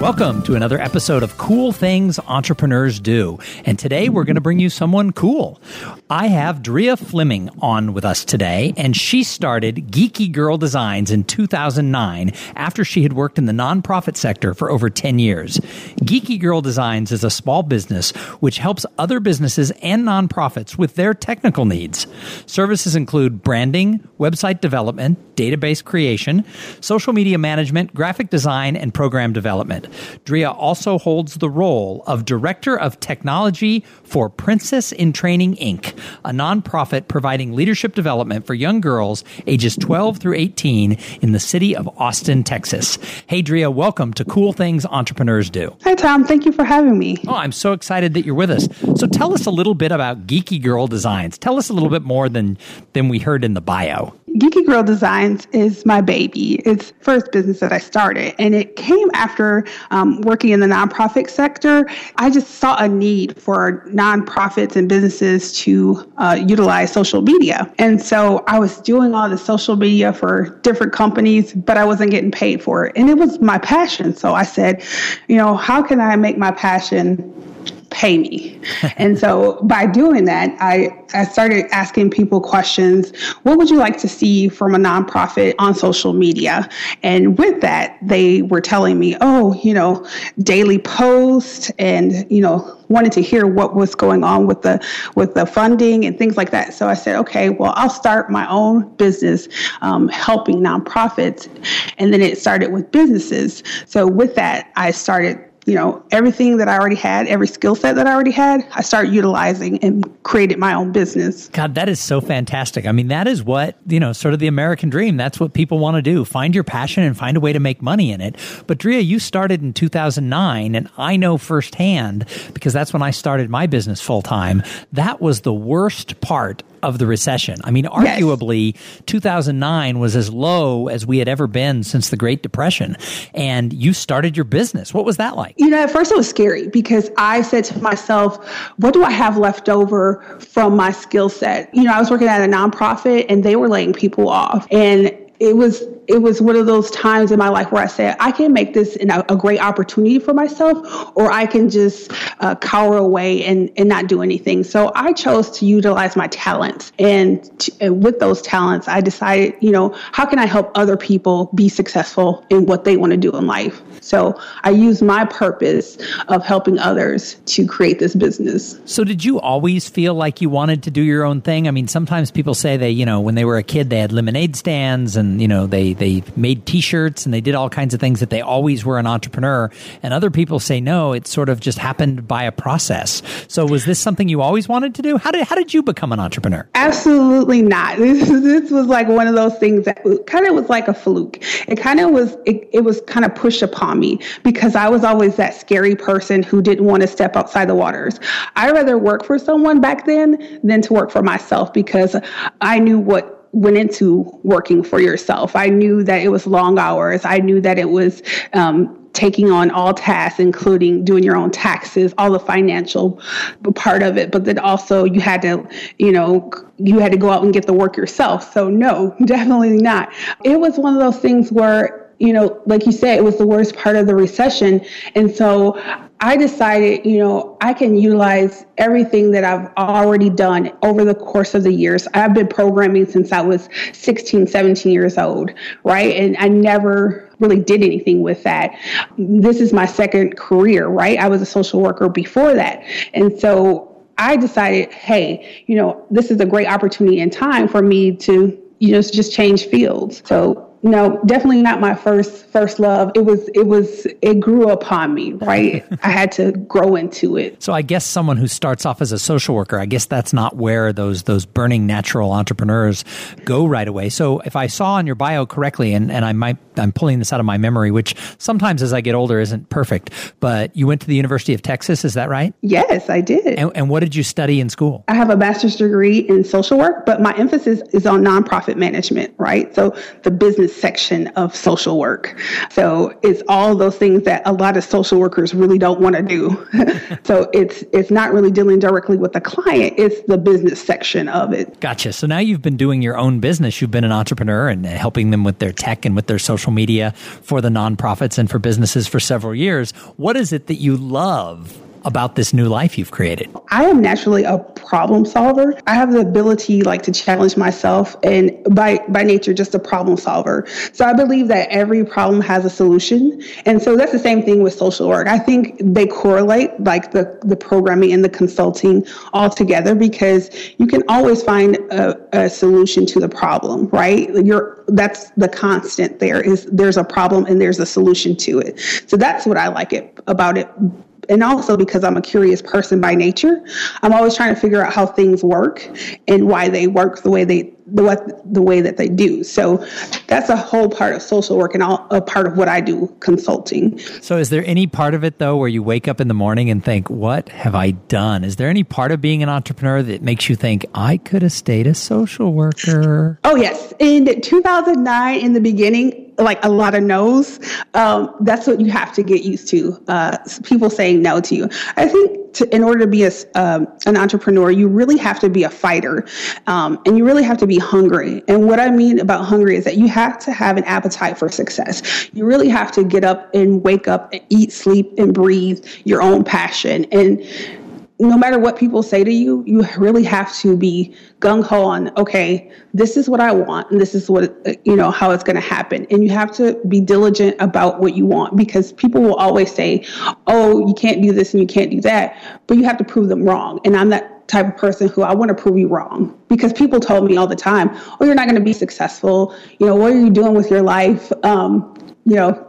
Welcome to another episode of Cool Things Entrepreneurs Do. And today we're going to bring you someone cool. I have Drea Fleming on with us today, and she started Geeky Girl Designs in 2009 after she had worked in the nonprofit sector for over 10 years. Geeky Girl Designs is a small business which helps other businesses and nonprofits with their technical needs. Services include branding, website development, database creation, social media management, graphic design, and program development. Drea also holds the role of Director of Technology for Princess in Training Inc., a nonprofit providing leadership development for young girls ages 12 through 18 in the city of Austin, Texas. Hey, Drea, welcome to Cool Things Entrepreneurs Do. Hi, Tom. Thank you for having me. Oh, I'm so excited that you're with us. So tell us a little bit about Geeky Girl Designs. Tell us a little bit more than, than we heard in the bio. Geeky Girl Designs is my baby. It's first business that I started, and it came after um, working in the nonprofit sector. I just saw a need for nonprofits and businesses to uh, utilize social media, and so I was doing all the social media for different companies, but I wasn't getting paid for it, and it was my passion. So I said, you know, how can I make my passion pay me. and so by doing that, I, I started asking people questions. What would you like to see from a nonprofit on social media? And with that, they were telling me, oh, you know, daily post and, you know, wanted to hear what was going on with the with the funding and things like that. So I said, okay, well, I'll start my own business um, helping nonprofits, and then it started with businesses. So with that, I started you know, everything that I already had, every skill set that I already had, I started utilizing and created my own business. God, that is so fantastic. I mean, that is what, you know, sort of the American dream. That's what people want to do. Find your passion and find a way to make money in it. But Drea, you started in 2009 and I know firsthand because that's when I started my business full time. That was the worst part of the recession. I mean, arguably, yes. 2009 was as low as we had ever been since the Great Depression. And you started your business. What was that like? You know, at first it was scary because I said to myself, what do I have left over from my skill set? You know, I was working at a nonprofit and they were laying people off. And it was it was one of those times in my life where I said I can make this a, a, great opportunity for myself, or I can just uh, cower away and and not do anything. So I chose to utilize my talents, and, and with those talents, I decided, you know, how can I help other people be successful in what they want to do in life? So I use my purpose of helping others to create this business. So did you always feel like you wanted to do your own thing? I mean, sometimes people say they, you know, when they were a kid, they had lemonade stands and, you know, they, they made t-shirts and they did all kinds of things that they always were an entrepreneur. And other people say, no, it sort of just happened by a process. So was this something you always wanted to do? How did, how did you become an entrepreneur? Absolutely not. This, this was like one of those things that kind of was like a fluke. It kind of was, it, it was kind of pushed upon me because I was always that scary person who didn't want to step outside the waters. I'd rather work for someone back then than to work for myself because I knew what went into working for yourself. I knew that it was long hours. I knew that it was um, taking on all tasks, including doing your own taxes, all the financial part of it. But then also you had to, you know, you had to go out and get the work yourself. So no, definitely not. It was one of those things where you know, like you said, it was the worst part of the recession. And so I decided, you know, I can utilize everything that I've already done over the course of the years. I've been programming since I was 16, 17 years old, right? And I never really did anything with that. This is my second career, right? I was a social worker before that. And so I decided, hey, you know, this is a great opportunity and time for me to, you know, just change fields. So no, definitely not my first first love. It was it was it grew upon me, right? I had to grow into it. So I guess someone who starts off as a social worker, I guess that's not where those those burning natural entrepreneurs go right away. So if I saw on your bio correctly, and, and I might I'm pulling this out of my memory, which sometimes as I get older isn't perfect, but you went to the University of Texas, is that right? Yes, I did. And, and what did you study in school? I have a master's degree in social work, but my emphasis is on nonprofit management, right? So the business section of social work. So it's all those things that a lot of social workers really don't want to do. so it's it's not really dealing directly with the client, it's the business section of it. Gotcha. So now you've been doing your own business. You've been an entrepreneur and helping them with their tech and with their social media for the nonprofits and for businesses for several years. What is it that you love about this new life you've created? I am naturally a problem solver. I have the ability like to challenge myself and by by nature just a problem solver. So I believe that every problem has a solution. And so that's the same thing with social work. I think they correlate like the the programming and the consulting all together because you can always find a, a solution to the problem, right? You're that's the constant there is there's a problem and there's a solution to it. So that's what I like it about it and also because I'm a curious person by nature, I'm always trying to figure out how things work and why they work the way they the what the way that they do. So that's a whole part of social work and all, a part of what I do consulting. So is there any part of it though where you wake up in the morning and think, "What have I done?" Is there any part of being an entrepreneur that makes you think, "I could have stayed a social worker"? Oh yes, in 2009 in the beginning like a lot of no's. Um, that's what you have to get used to. Uh, people saying no to you. I think to, in order to be a, um, an entrepreneur, you really have to be a fighter, um, and you really have to be hungry. And what I mean about hungry is that you have to have an appetite for success. You really have to get up and wake up and eat, sleep, and breathe your own passion. And no matter what people say to you, you really have to be gung ho on, okay, this is what I want and this is what, you know, how it's going to happen. And you have to be diligent about what you want because people will always say, oh, you can't do this and you can't do that, but you have to prove them wrong. And I'm that type of person who I want to prove you wrong because people told me all the time, oh, you're not going to be successful. You know, what are you doing with your life? Um, you know,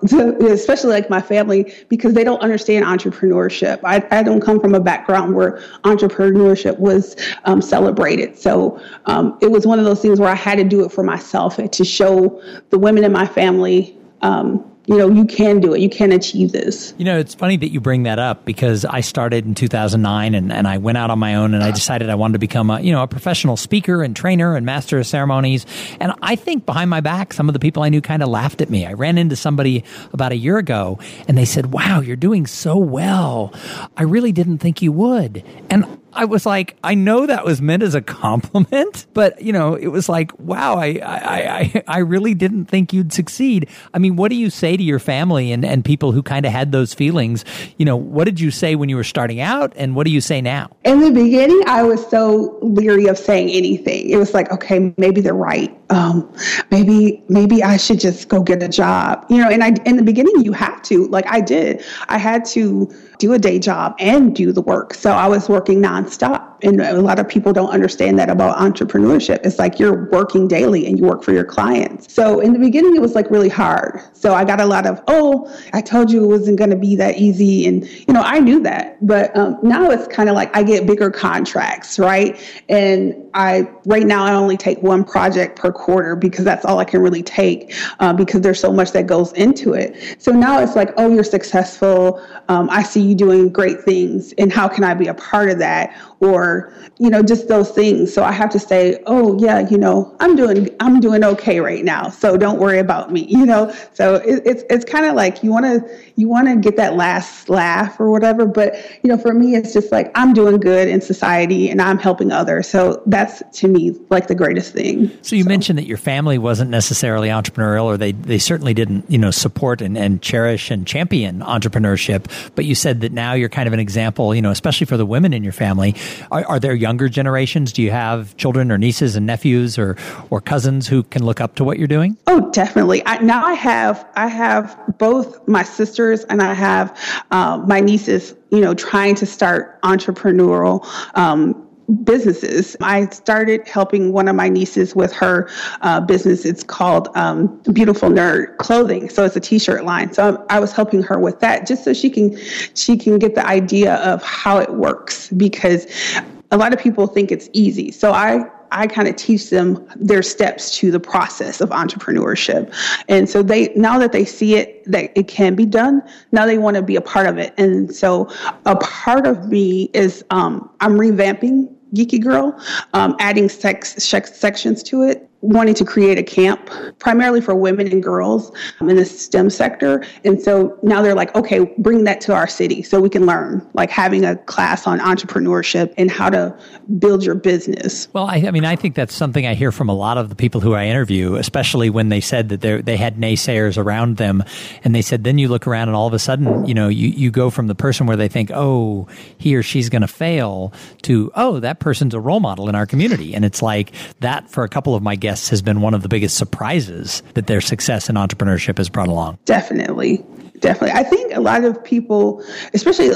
especially like my family, because they don't understand entrepreneurship. I, I don't come from a background where entrepreneurship was um, celebrated. So um, it was one of those things where I had to do it for myself and to show the women in my family um, you know, you can do it. You can achieve this. You know, it's funny that you bring that up because I started in 2009 and, and I went out on my own and I decided I wanted to become a, you know, a professional speaker and trainer and master of ceremonies. And I think behind my back, some of the people I knew kind of laughed at me. I ran into somebody about a year ago and they said, wow, you're doing so well. I really didn't think you would. And I was like, I know that was meant as a compliment, but you know, it was like, wow, I, I, I, I really didn't think you'd succeed. I mean, what do you say to your family and, and people who kind of had those feelings? You know, what did you say when you were starting out and what do you say now? In the beginning, I was so leery of saying anything. It was like, okay, maybe they're right. Um, maybe, maybe I should just go get a job, you know, and I, in the beginning, you have to, like I did, I had to do a day job and do the work. So I was working nonstop. And a lot of people don't understand that about entrepreneurship. It's like you're working daily and you work for your clients. So in the beginning, it was like really hard. So I got a lot of, oh, I told you it wasn't going to be that easy. And, you know, I knew that. But um, now it's kind of like I get bigger contracts, right? And I, right now, I only take one project per quarter because that's all I can really take uh, because there's so much that goes into it. So now it's like, oh, you're successful. Um, I see you doing great things. And how can I be a part of that? Or, you know, just those things. So I have to say, oh, yeah, you know, I'm doing, I'm doing okay right now. So don't worry about me, you know? So it, it's, it's kind of like you want to, you want to get that last laugh or whatever. But, you know, for me, it's just like I'm doing good in society and I'm helping others. So that's to me like the greatest thing. So you so. mentioned that your family wasn't necessarily entrepreneurial or they, they certainly didn't, you know, support and, and cherish and champion entrepreneurship. But you said that now you're kind of an example, you know, especially for the women in your family. Are, are there younger generations? Do you have children or nieces and nephews or, or cousins who can look up to what you're doing? Oh, definitely. I, now I have, I have both my sisters and I have uh, my nieces, you know, trying to start entrepreneurial um, businesses. I started helping one of my nieces with her uh, business. It's called um, Beautiful Nerd Clothing. So it's a t-shirt line. So I was helping her with that just so she can she can get the idea of how it works because a lot of people think it's easy. So I I kind of teach them their steps to the process of entrepreneurship. And so they now that they see it that it can be done, now they want to be a part of it. And so a part of me is um, I'm revamping Geeky Girl, um, adding sex, sex sections to it wanting to create a camp primarily for women and girls um, in the STEM sector. And so now they're like, okay, bring that to our city so we can learn, like having a class on entrepreneurship and how to build your business. Well, I, I mean, I think that's something I hear from a lot of the people who I interview, especially when they said that they had naysayers around them. And they said, then you look around and all of a sudden, you know, you, you go from the person where they think, oh, he or she's going to fail to, oh, that person's a role model in our community. And it's like that for a couple of my guests has been one of the biggest surprises that their success in entrepreneurship has brought along. Definitely. Definitely. I think a lot of people, especially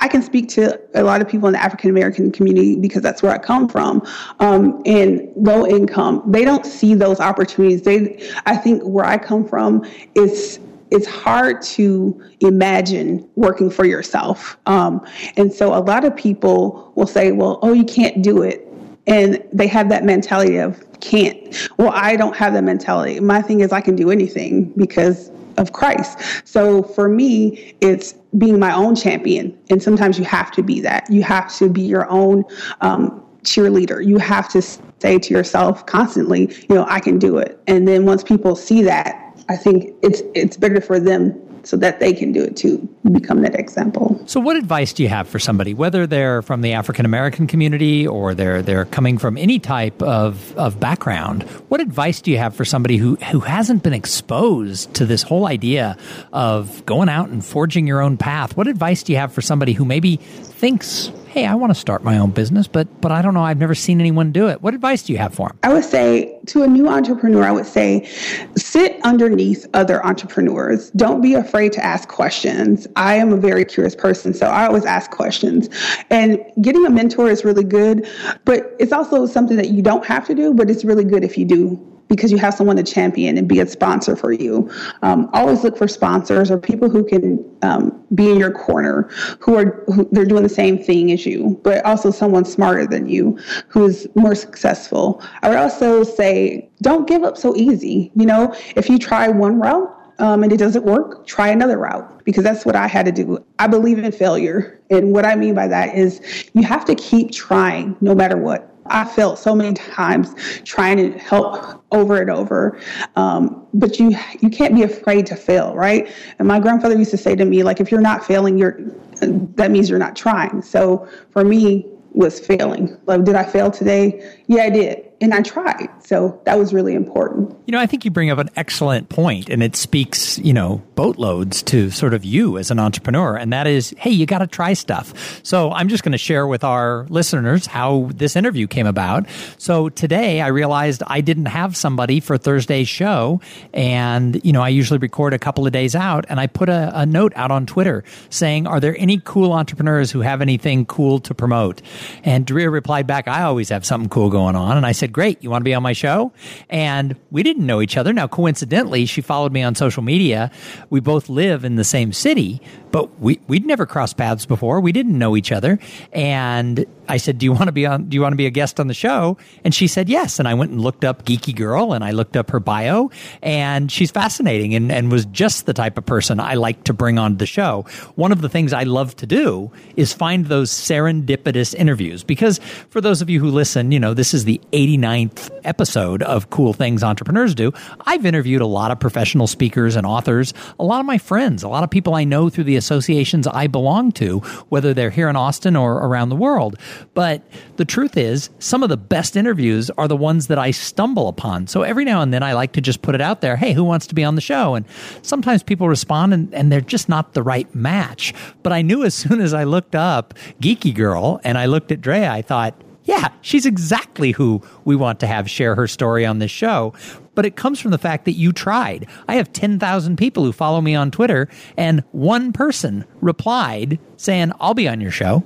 I can speak to a lot of people in the African American community because that's where I come from, um, and low income. They don't see those opportunities. They, I think, where I come from is it's hard to imagine working for yourself, um, and so a lot of people will say, "Well, oh, you can't do it," and they have that mentality of can't. Well, I don't have that mentality. My thing is I can do anything because of Christ. So for me, it's being my own champion. And sometimes you have to be that. You have to be your own um, cheerleader. You have to say to yourself constantly, you know, I can do it. And then once people see that, I think it's it's better for them so that they can do it too, become that example. So, what advice do you have for somebody, whether they're from the African American community or they're they're coming from any type of, of background? What advice do you have for somebody who who hasn't been exposed to this whole idea of going out and forging your own path? What advice do you have for somebody who maybe thinks hey, I want to start my own business, but but I don't know, I've never seen anyone do it. What advice do you have for them? I would say to a new entrepreneur, I would say sit underneath other entrepreneurs. Don't be afraid to ask questions. I am a very curious person, so I always ask questions. And getting a mentor is really good, but it's also something that you don't have to do, but it's really good if you do because you have someone to champion and be a sponsor for you. Um, always look for sponsors or people who can um, be in your corner, who are who, they're doing the same thing as you, but also someone smarter than you, who is more successful. I would also say, don't give up so easy. You know, if you try one route um, and it doesn't work, try another route because that's what I had to do. I believe in failure. And what I mean by that is you have to keep trying no matter what. I felt so many times trying to help over and over, um, but you you can't be afraid to fail, right? And my grandfather used to say to me, like, if you're not failing, you're that means you're not trying. So for me, was failing. Like, did I fail today? Yeah, I did and I tried. So that was really important. You know, I think you bring up an excellent point, and it speaks, you know, boatloads to sort of you as an entrepreneur, and that is, hey, you got to try stuff. So I'm just going to share with our listeners how this interview came about. So today I realized I didn't have somebody for Thursday's show, and, you know, I usually record a couple of days out, and I put a, a note out on Twitter saying, are there any cool entrepreneurs who have anything cool to promote? And Drea replied back, I always have something cool going on. And I said, Great, you want to be on my show? And we didn't know each other. Now, coincidentally, she followed me on social media. We both live in the same city, but we, we'd never crossed paths before. We didn't know each other. And I said, "Do you want to be on? Do you want to be a guest on the show?" And she said yes. And I went and looked up Geeky Girl, and I looked up her bio, and she's fascinating, and, and was just the type of person I like to bring on the show. One of the things I love to do is find those serendipitous interviews because for those of you who listen, you know this is the 89th episode of Cool Things Entrepreneurs Do. I've interviewed a lot of professional speakers and authors, a lot of my friends, a lot of people I know through the associations I belong to, whether they're here in Austin or around the world. But the truth is, some of the best interviews are the ones that I stumble upon. So every now and then I like to just put it out there hey, who wants to be on the show? And sometimes people respond and, and they're just not the right match. But I knew as soon as I looked up Geeky Girl and I looked at Drea, I thought, yeah, she's exactly who we want to have share her story on this show. But it comes from the fact that you tried. I have 10,000 people who follow me on Twitter, and one person replied saying, I'll be on your show.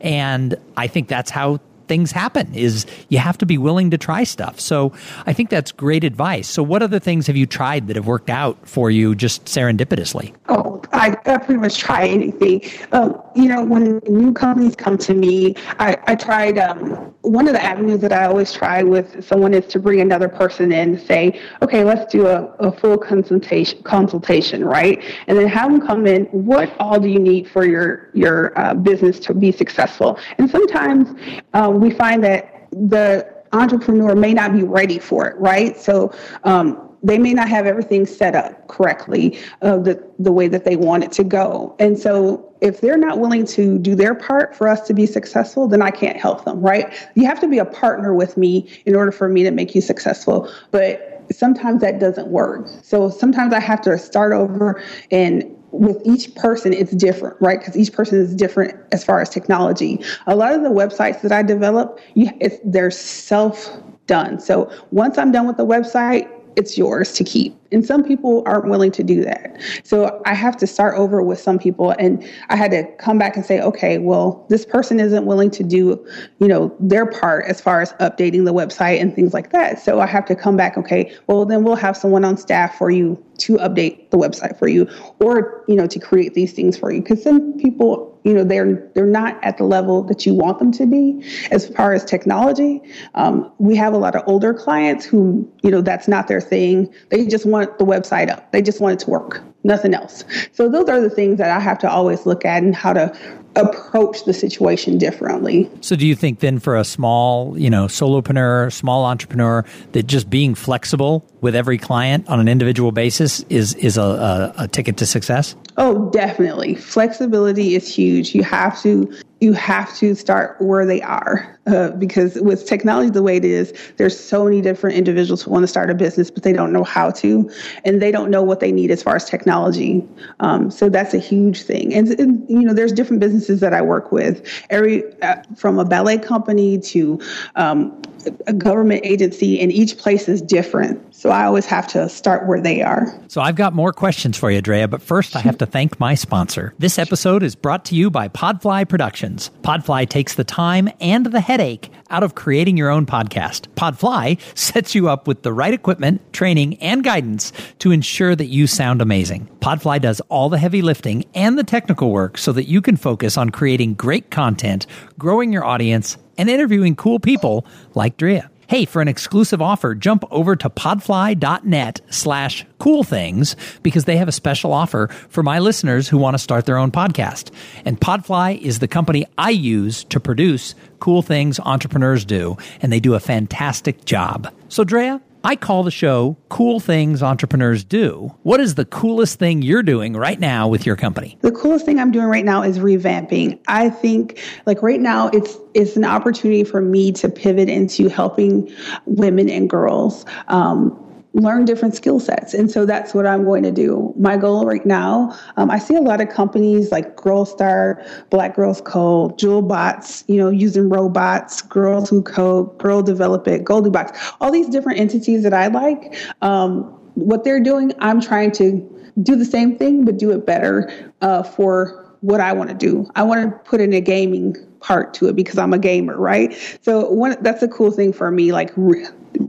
And I think that's how things happen is you have to be willing to try stuff. So I think that's great advice. So what other things have you tried that have worked out for you just serendipitously? Oh, I, I pretty much try anything. Um, you know, when new companies come to me, I, I tried um, one of the avenues that I always try with someone is to bring another person in say, okay, let's do a, a full consultation, consultation, right? And then have them come in. What all do you need for your your uh, business to be successful? And sometimes um, we find that the entrepreneur may not be ready for it, right? So um, they may not have everything set up correctly uh, the, the way that they want it to go. And so if they're not willing to do their part for us to be successful, then I can't help them, right? You have to be a partner with me in order for me to make you successful. But sometimes that doesn't work. So sometimes I have to start over and with each person it's different right because each person is different as far as technology a lot of the websites that i develop you, it's, they're self done so once i'm done with the website it's yours to keep. And some people aren't willing to do that. So I have to start over with some people and I had to come back and say, okay, well, this person isn't willing to do, you know, their part as far as updating the website and things like that. So I have to come back, okay, well, then we'll have someone on staff for you to update the website for you or, you know, to create these things for you. Because some people you know they're they're not at the level that you want them to be. As far as technology um, we have a lot of older clients who you know that's not their thing. They just want the website up. They just want it to work nothing else so those are the things that i have to always look at and how to approach the situation differently. So do you think then for a small, you know, solopreneur, small entrepreneur that just being flexible with every client on an individual basis is is a, a, a ticket to success? Oh, definitely. Flexibility is huge. You have to you have to start where they are uh, because with technology the way it is there's so many different individuals who want to start a business but they don't know how to and they don't know what they need as far as technology. Um, so that's a huge thing. And, and, you know there's different businesses that i work with. Every uh, from a ballet company to um, a government agency and each place is different. So I always have to start where they are. So I've got more questions for you, Drea, but first I have to thank my sponsor. This episode is brought to you by Podfly Productions. Podfly takes the time and the headache out of creating your own podcast. Podfly sets you up with the right equipment, training, and guidance to ensure that you sound amazing. Podfly does all the heavy lifting and the technical work so that you can focus on creating great content, growing your audience, and interviewing cool people like Drea. Hey, for an exclusive offer, jump over to podfly.net slash cool things because they have a special offer for my listeners who want to start their own podcast. And Podfly is the company I use to produce cool things entrepreneurs do, and they do a fantastic job. So, Drea, I call the show Cool Things Entrepreneurs Do. What is the coolest thing you're doing right now with your company? The coolest thing I'm doing right now is revamping. I think like right now it's it's an opportunity for me to pivot into helping women and girls um, learn different skill sets. And so that's what I'm going to do. My goal right now, um, I see a lot of companies like Girlstart, Black Girls Code, Jewelbots, you know, using robots, Girls Who Code, Girl Develop It, GoldieBlox, all these different entities that I like. Um, what they're doing, I'm trying to do the same thing, but do it better uh, for what I want to do. I want to put in a gaming part to it because I'm a gamer, right? So one that's a cool thing for me, like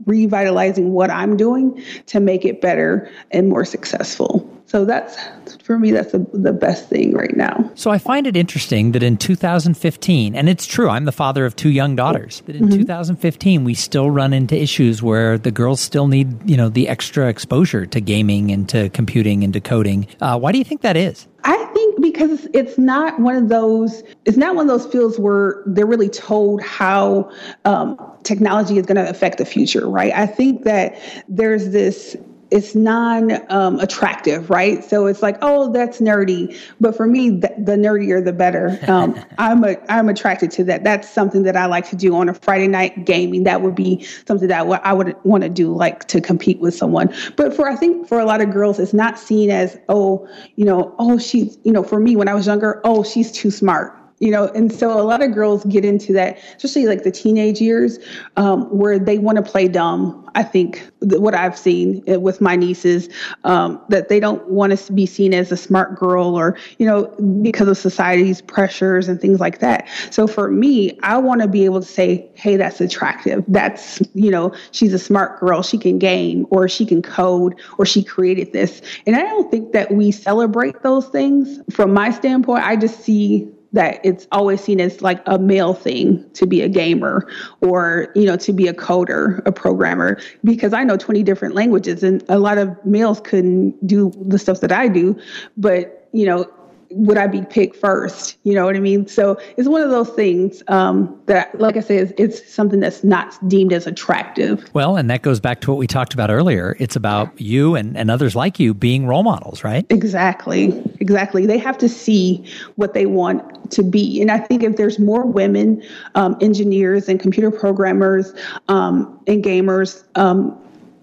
revitalizing what I'm doing to make it better and more successful. So that's for me, that's the, the best thing right now. So I find it interesting that in 2015, and it's true, I'm the father of two young daughters, that in mm-hmm. 2015 we still run into issues where the girls still need, you know, the extra exposure to gaming and to computing and to coding. Uh, why do you think that is? I think because it's not one of those, it's not one of those fields where they're really told how um, technology is going to affect the future, right? I think that there's this it's non um, attractive, right? So it's like, oh, that's nerdy. But for me, the, the nerdier the better. Um, I'm a, I'm attracted to that. That's something that I like to do on a Friday night gaming. That would be something that I would want to do, like to compete with someone. But for I think for a lot of girls, it's not seen as oh, you know, oh she's you know, for me when I was younger, oh she's too smart you know and so a lot of girls get into that especially like the teenage years um, where they want to play dumb i think what i've seen eh, with my nieces um, that they don't want to be seen as a smart girl or you know because of society's pressures and things like that. So for me i want to be able to say hey that's attractive. That's you know she's a smart girl. She can game or she can code or she created this. And i don't think that we celebrate those things. From my standpoint i just see that it's always seen as like a male thing to be a gamer or you know to be a coder a programmer. Because i know 20 different languages and a lot of males couldn't do the stuff that i do. But you know would I be picked first? You know what I mean? So it's one of those things um, that, like I said, it's, it's, something that's not deemed as attractive. Well, and that goes back to what we talked about earlier. It's about you and, and others like you being role models, right? Exactly. Exactly. They have to see what they want to be. And I think if there's more women um, engineers and computer programmers um, and gamers, um,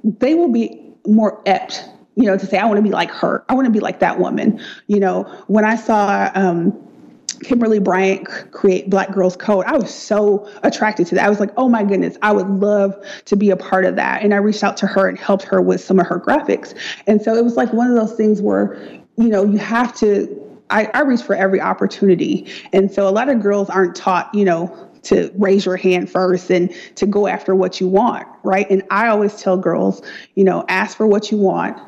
they will be more apt you know, to say, I want to be like her. I want to be like that woman. You know, when I saw, um, Kimberly Bryant create Black Girls Code. I was so attracted to that. I was like, oh my goodness, I would love to be a part of that. And I reached out to her and helped her with some of her graphics. And so it was like one of those things where, you know, you have to, I, I reach for every opportunity. And so a lot of girls aren't taught, you know, to raise your hand first and to go after what you want, right? And I always tell girls, you know, ask for what you want,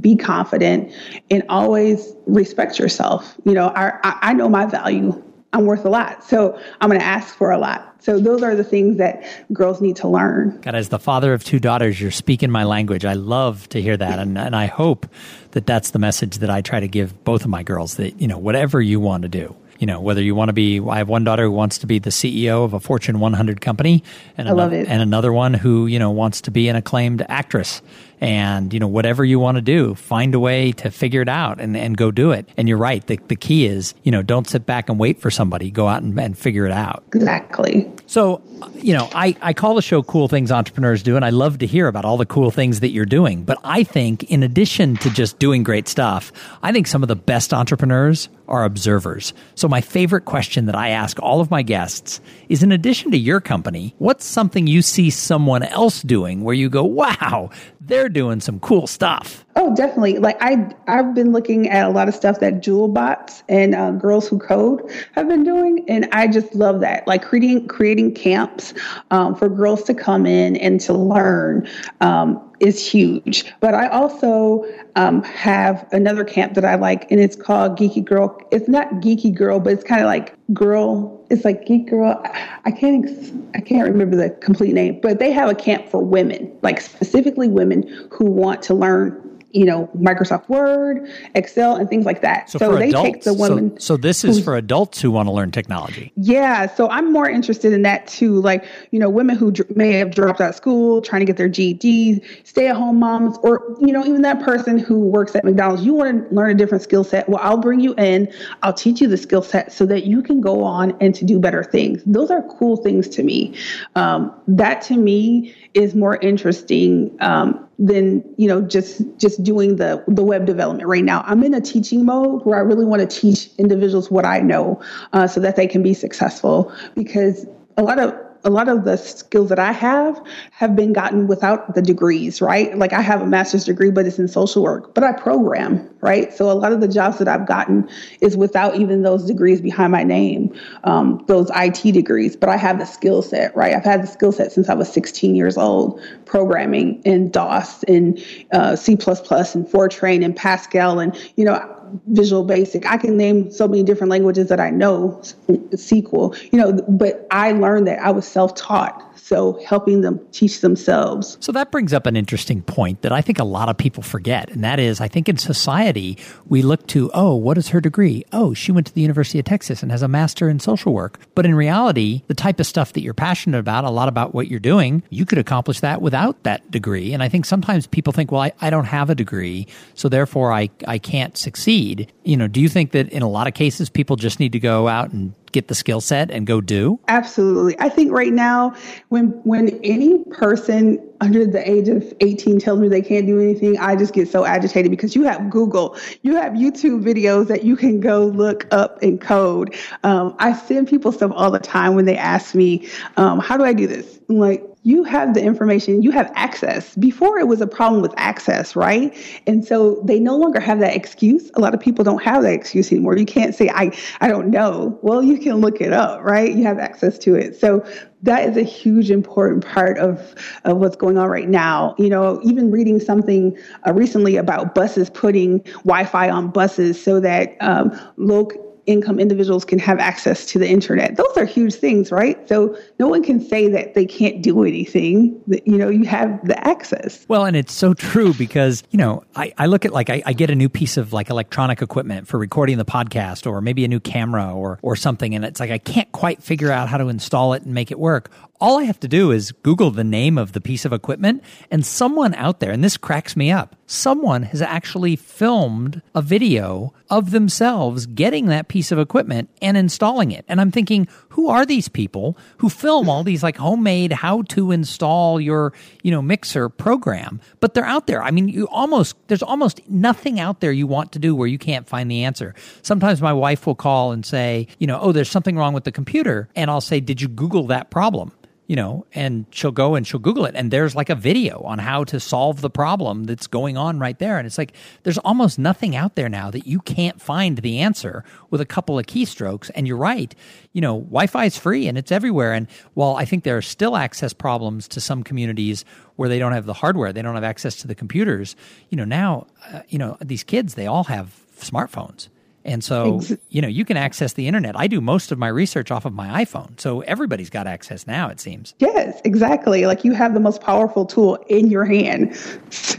be confident and always respect yourself. You know, I, I know my value. I'm worth a lot. So I'm going to ask for a lot. So those are the things that girls need to learn. God, as the father of two daughters, you're speaking my language. I love to hear that. And, and I hope that that's the message that I try to give both of my girls that, you know, whatever you want to do, you know, whether you want to be, I have one daughter who wants to be the CEO of a Fortune 100 company, and, I love it. and another one who, you know, wants to be an acclaimed actress and you know whatever you want to do find a way to figure it out and, and go do it. And you're right the, the key is you know don't sit back and wait for somebody. Go out and, and figure it out. Exactly. So you know I, I call the show cool things entrepreneurs do and i love to hear about all the cool things that you're doing. But i think in addition to just doing great stuff i think some of the best entrepreneurs are observers. So my favorite question that i ask all of my guests is in addition to your company what's something you see someone else doing where you go wow they're doing some cool stuff. Oh, definitely. Like I, I've been looking at a lot of stuff that Jewelbots and uh, Girls Who Code have been doing, and I just love that. Like creating creating camps um, for girls to come in and to learn. Um, is huge. But I also um, have another camp that I like, and it's called Geeky Girl. It's not Geeky Girl, but it's kind of like girl. It's like Geek Girl. I can't. I can't remember the complete name, but they have a camp for women, like specifically women who want to learn you know, Microsoft Word, Excel, and things like that. So, so they adults, take the women. So, so this is for adults who want to learn technology. Yeah. So I'm more interested in that too. Like, you know, women who dr- may have dropped out of school, trying to get their GEDs, stay at home moms, or, you know, even that person who works at McDonald's. You want to learn a different skill set. Well, I'll bring you in, I'll teach you the skill set so that you can go on and to do better things. Those are cool things to me. Um, that to me is more interesting um, than you know just just doing the the web development right now. I'm in a teaching mode where i really want to teach individuals what i know uh, so that they can be successful because a lot of a lot of the skills that I have have been gotten without the degrees, right? Like I have a master's degree, but it's in social work, but I program, right? So a lot of the jobs that I've gotten is without even those degrees behind my name, um, those IT degrees, but I have the skill set, right? I've had the skill set since I was 16 years old, programming in DOS and uh, C++ and Fortran and Pascal and, you know, Visual Basic. I can name so many different languages that I know, SQL, you know, but I learned that I was self taught so helping them teach themselves. So that brings up an interesting point that I think a lot of people forget. And that is, I think in society, we look to, oh, what is her degree? Oh, she went to the University of Texas and has a master in social work. But in reality, the type of stuff that you're passionate about, a lot about what you're doing, you could accomplish that without that degree. And I think sometimes people think, well, I, I don't have a degree, so therefore I, I can't succeed. You know, do you think that in a lot of cases people just need to go out and get the skill set and go do? Absolutely. I think right now, when when any person under the age of 18 tells me they can't do anything, I just get so agitated because you have Google, you have YouTube videos that you can go look up and code. Um, I send people stuff all the time when they ask me, um, "How do I do this?" I'm like, you have the information, you have access. Before it was a problem with access, right? And so they no longer have that excuse. A lot of people don't have that excuse anymore. You can't say, I, I don't know. Well, you can look it up, right? You have access to it. So that is a huge important part of, of what's going on right now. You know, even reading something uh, recently about buses putting Wi-Fi on buses so that um, low income individuals can have access to the internet. Those are huge things, right? So no one can say that they can't do anything. You know, you have the access. Well, and it's so true because, you know, I, I look at like I, I get a new piece of like electronic equipment for recording the podcast or maybe a new camera or or something and it's like I can't quite figure out how to install it and make it work all I have to do is Google the name of the piece of equipment, and someone out there, and this cracks me up, someone has actually filmed a video of themselves getting that piece of equipment and installing it. And I'm thinking, who are these people who film all these like homemade how to install your, you know, mixer program? But they're out there. I mean, you almost, there's almost nothing out there you want to do where you can't find the answer. Sometimes my wife will call and say, you know, oh, there's something wrong with the computer. And I'll say, did you Google that problem? You know, and she'll go and she'll Google it, and there's like a video on how to solve the problem that's going on right there. And it's like there's almost nothing out there now that you can't find the answer with a couple of keystrokes. And you're right, you know, Wi Fi is free and it's everywhere. And while I think there are still access problems to some communities where they don't have the hardware, they don't have access to the computers, you know, now, uh, you know, these kids, they all have smartphones. And so, you know, you can access the internet. I do most of my research off of my iPhone. So everybody's got access now, it seems. Yes, exactly. Like you have the most powerful tool in your hand.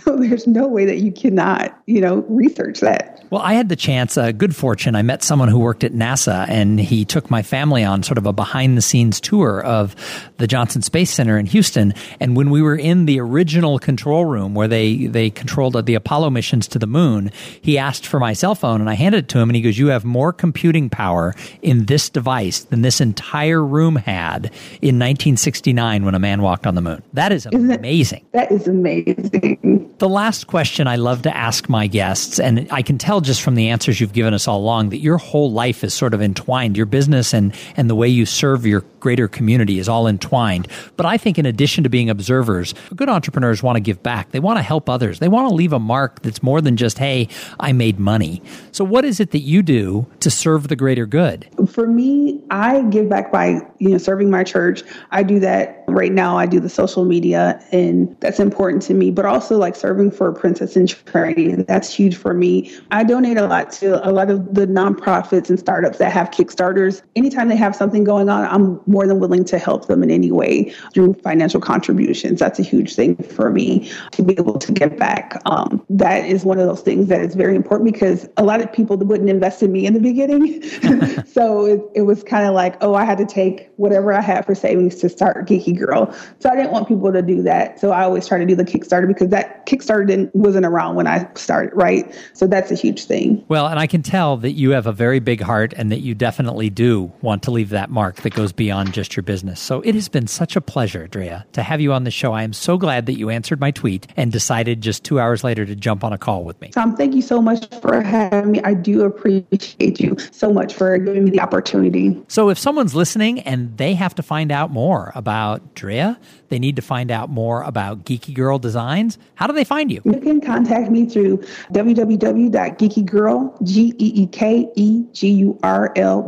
So there's no way that you cannot, you know, research that. Well, I had the chance, uh, good fortune. I met someone who worked at NASA and he took my family on sort of a behind the scenes tour of the Johnson Space Center in Houston. And when we were in the original control room where they, they controlled the Apollo missions to the moon, he asked for my cell phone and I handed it to him and he goes, You have more computing power in this device than this entire room had in 1969 when a man walked on the moon. That is amazing. That, that is amazing. The last question I love to ask my guests, and I can tell just from the answers you've given us all along that your whole life is sort of entwined. Your business and, and the way you serve your greater community is all entwined. But I think in addition to being observers, good entrepreneurs want to give back. They want to help others. They want to leave a mark that's more than just, hey, I made money. So what is it that you do to serve the greater good? For me, I give back by, you know, serving my church. I do that right now. I do the social media and that's important to me, but also like serving for Princess in Training. That's huge for me. I donate a lot to a lot of the nonprofits and startups that have Kickstarters. Anytime they have something going on, I'm more than willing to help them in any way through financial contributions. That's a huge thing for me to be able to give back. Um, that is one of those things that is very important because a lot of people wouldn't invest in me in the beginning. so it, it was kind of like, oh, I had to take whatever I had for savings to start Geeky Girl. So I didn't want people to do that. So I always try to do the Kickstarter because that Kickstarter didn't, wasn't around when I started, right? So that's a huge thing. Well, and I can tell that you have a very big heart and that you definitely do want to leave that mark that goes beyond just your business. So it has been such a pleasure, Drea, to have you on the show. I am so glad that you answered my tweet and decided just two hours later to jump on a call with me. Tom, thank you so much for having me. I do appreciate you so much for giving me the opportunity. So if someone's listening and they have to find out more about Drea, they need to find out more about Geeky Girl Designs, how do they find you? You can contact me through www.geekygirl, G-E-E-K-E-G-U-R-L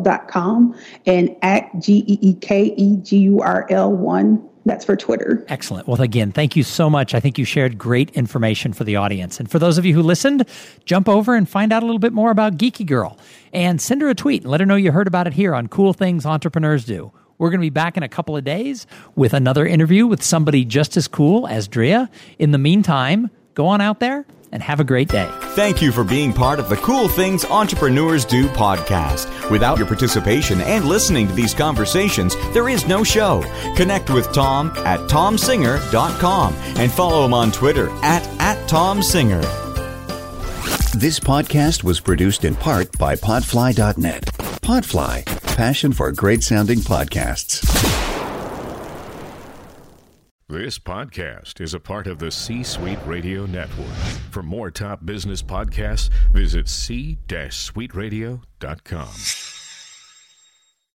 dot com and at G-E-E-K-E-G-U-R-L 1 that's for Twitter. Excellent. Well, again, thank you so much. I think you shared great information for the audience. And for those of you who listened, jump over and find out a little bit more about Geeky Girl and send her a tweet and let her know you heard about it here on Cool Things Entrepreneurs Do. We're going to be back in a couple of days with another interview with somebody just as cool as Drea. In the meantime, go on out there and have a great day. Thank you for being part of the Cool Things Entrepreneurs Do podcast. Without your participation and listening to these conversations, there is no show. Connect with Tom at tomsinger.com and follow him on Twitter at, at tomsinger. This podcast was produced in part by Podfly.net. Podfly, passion for great sounding podcasts. This podcast is a part of the C Suite Radio Network. For more top business podcasts, visit c-suiteradio.com.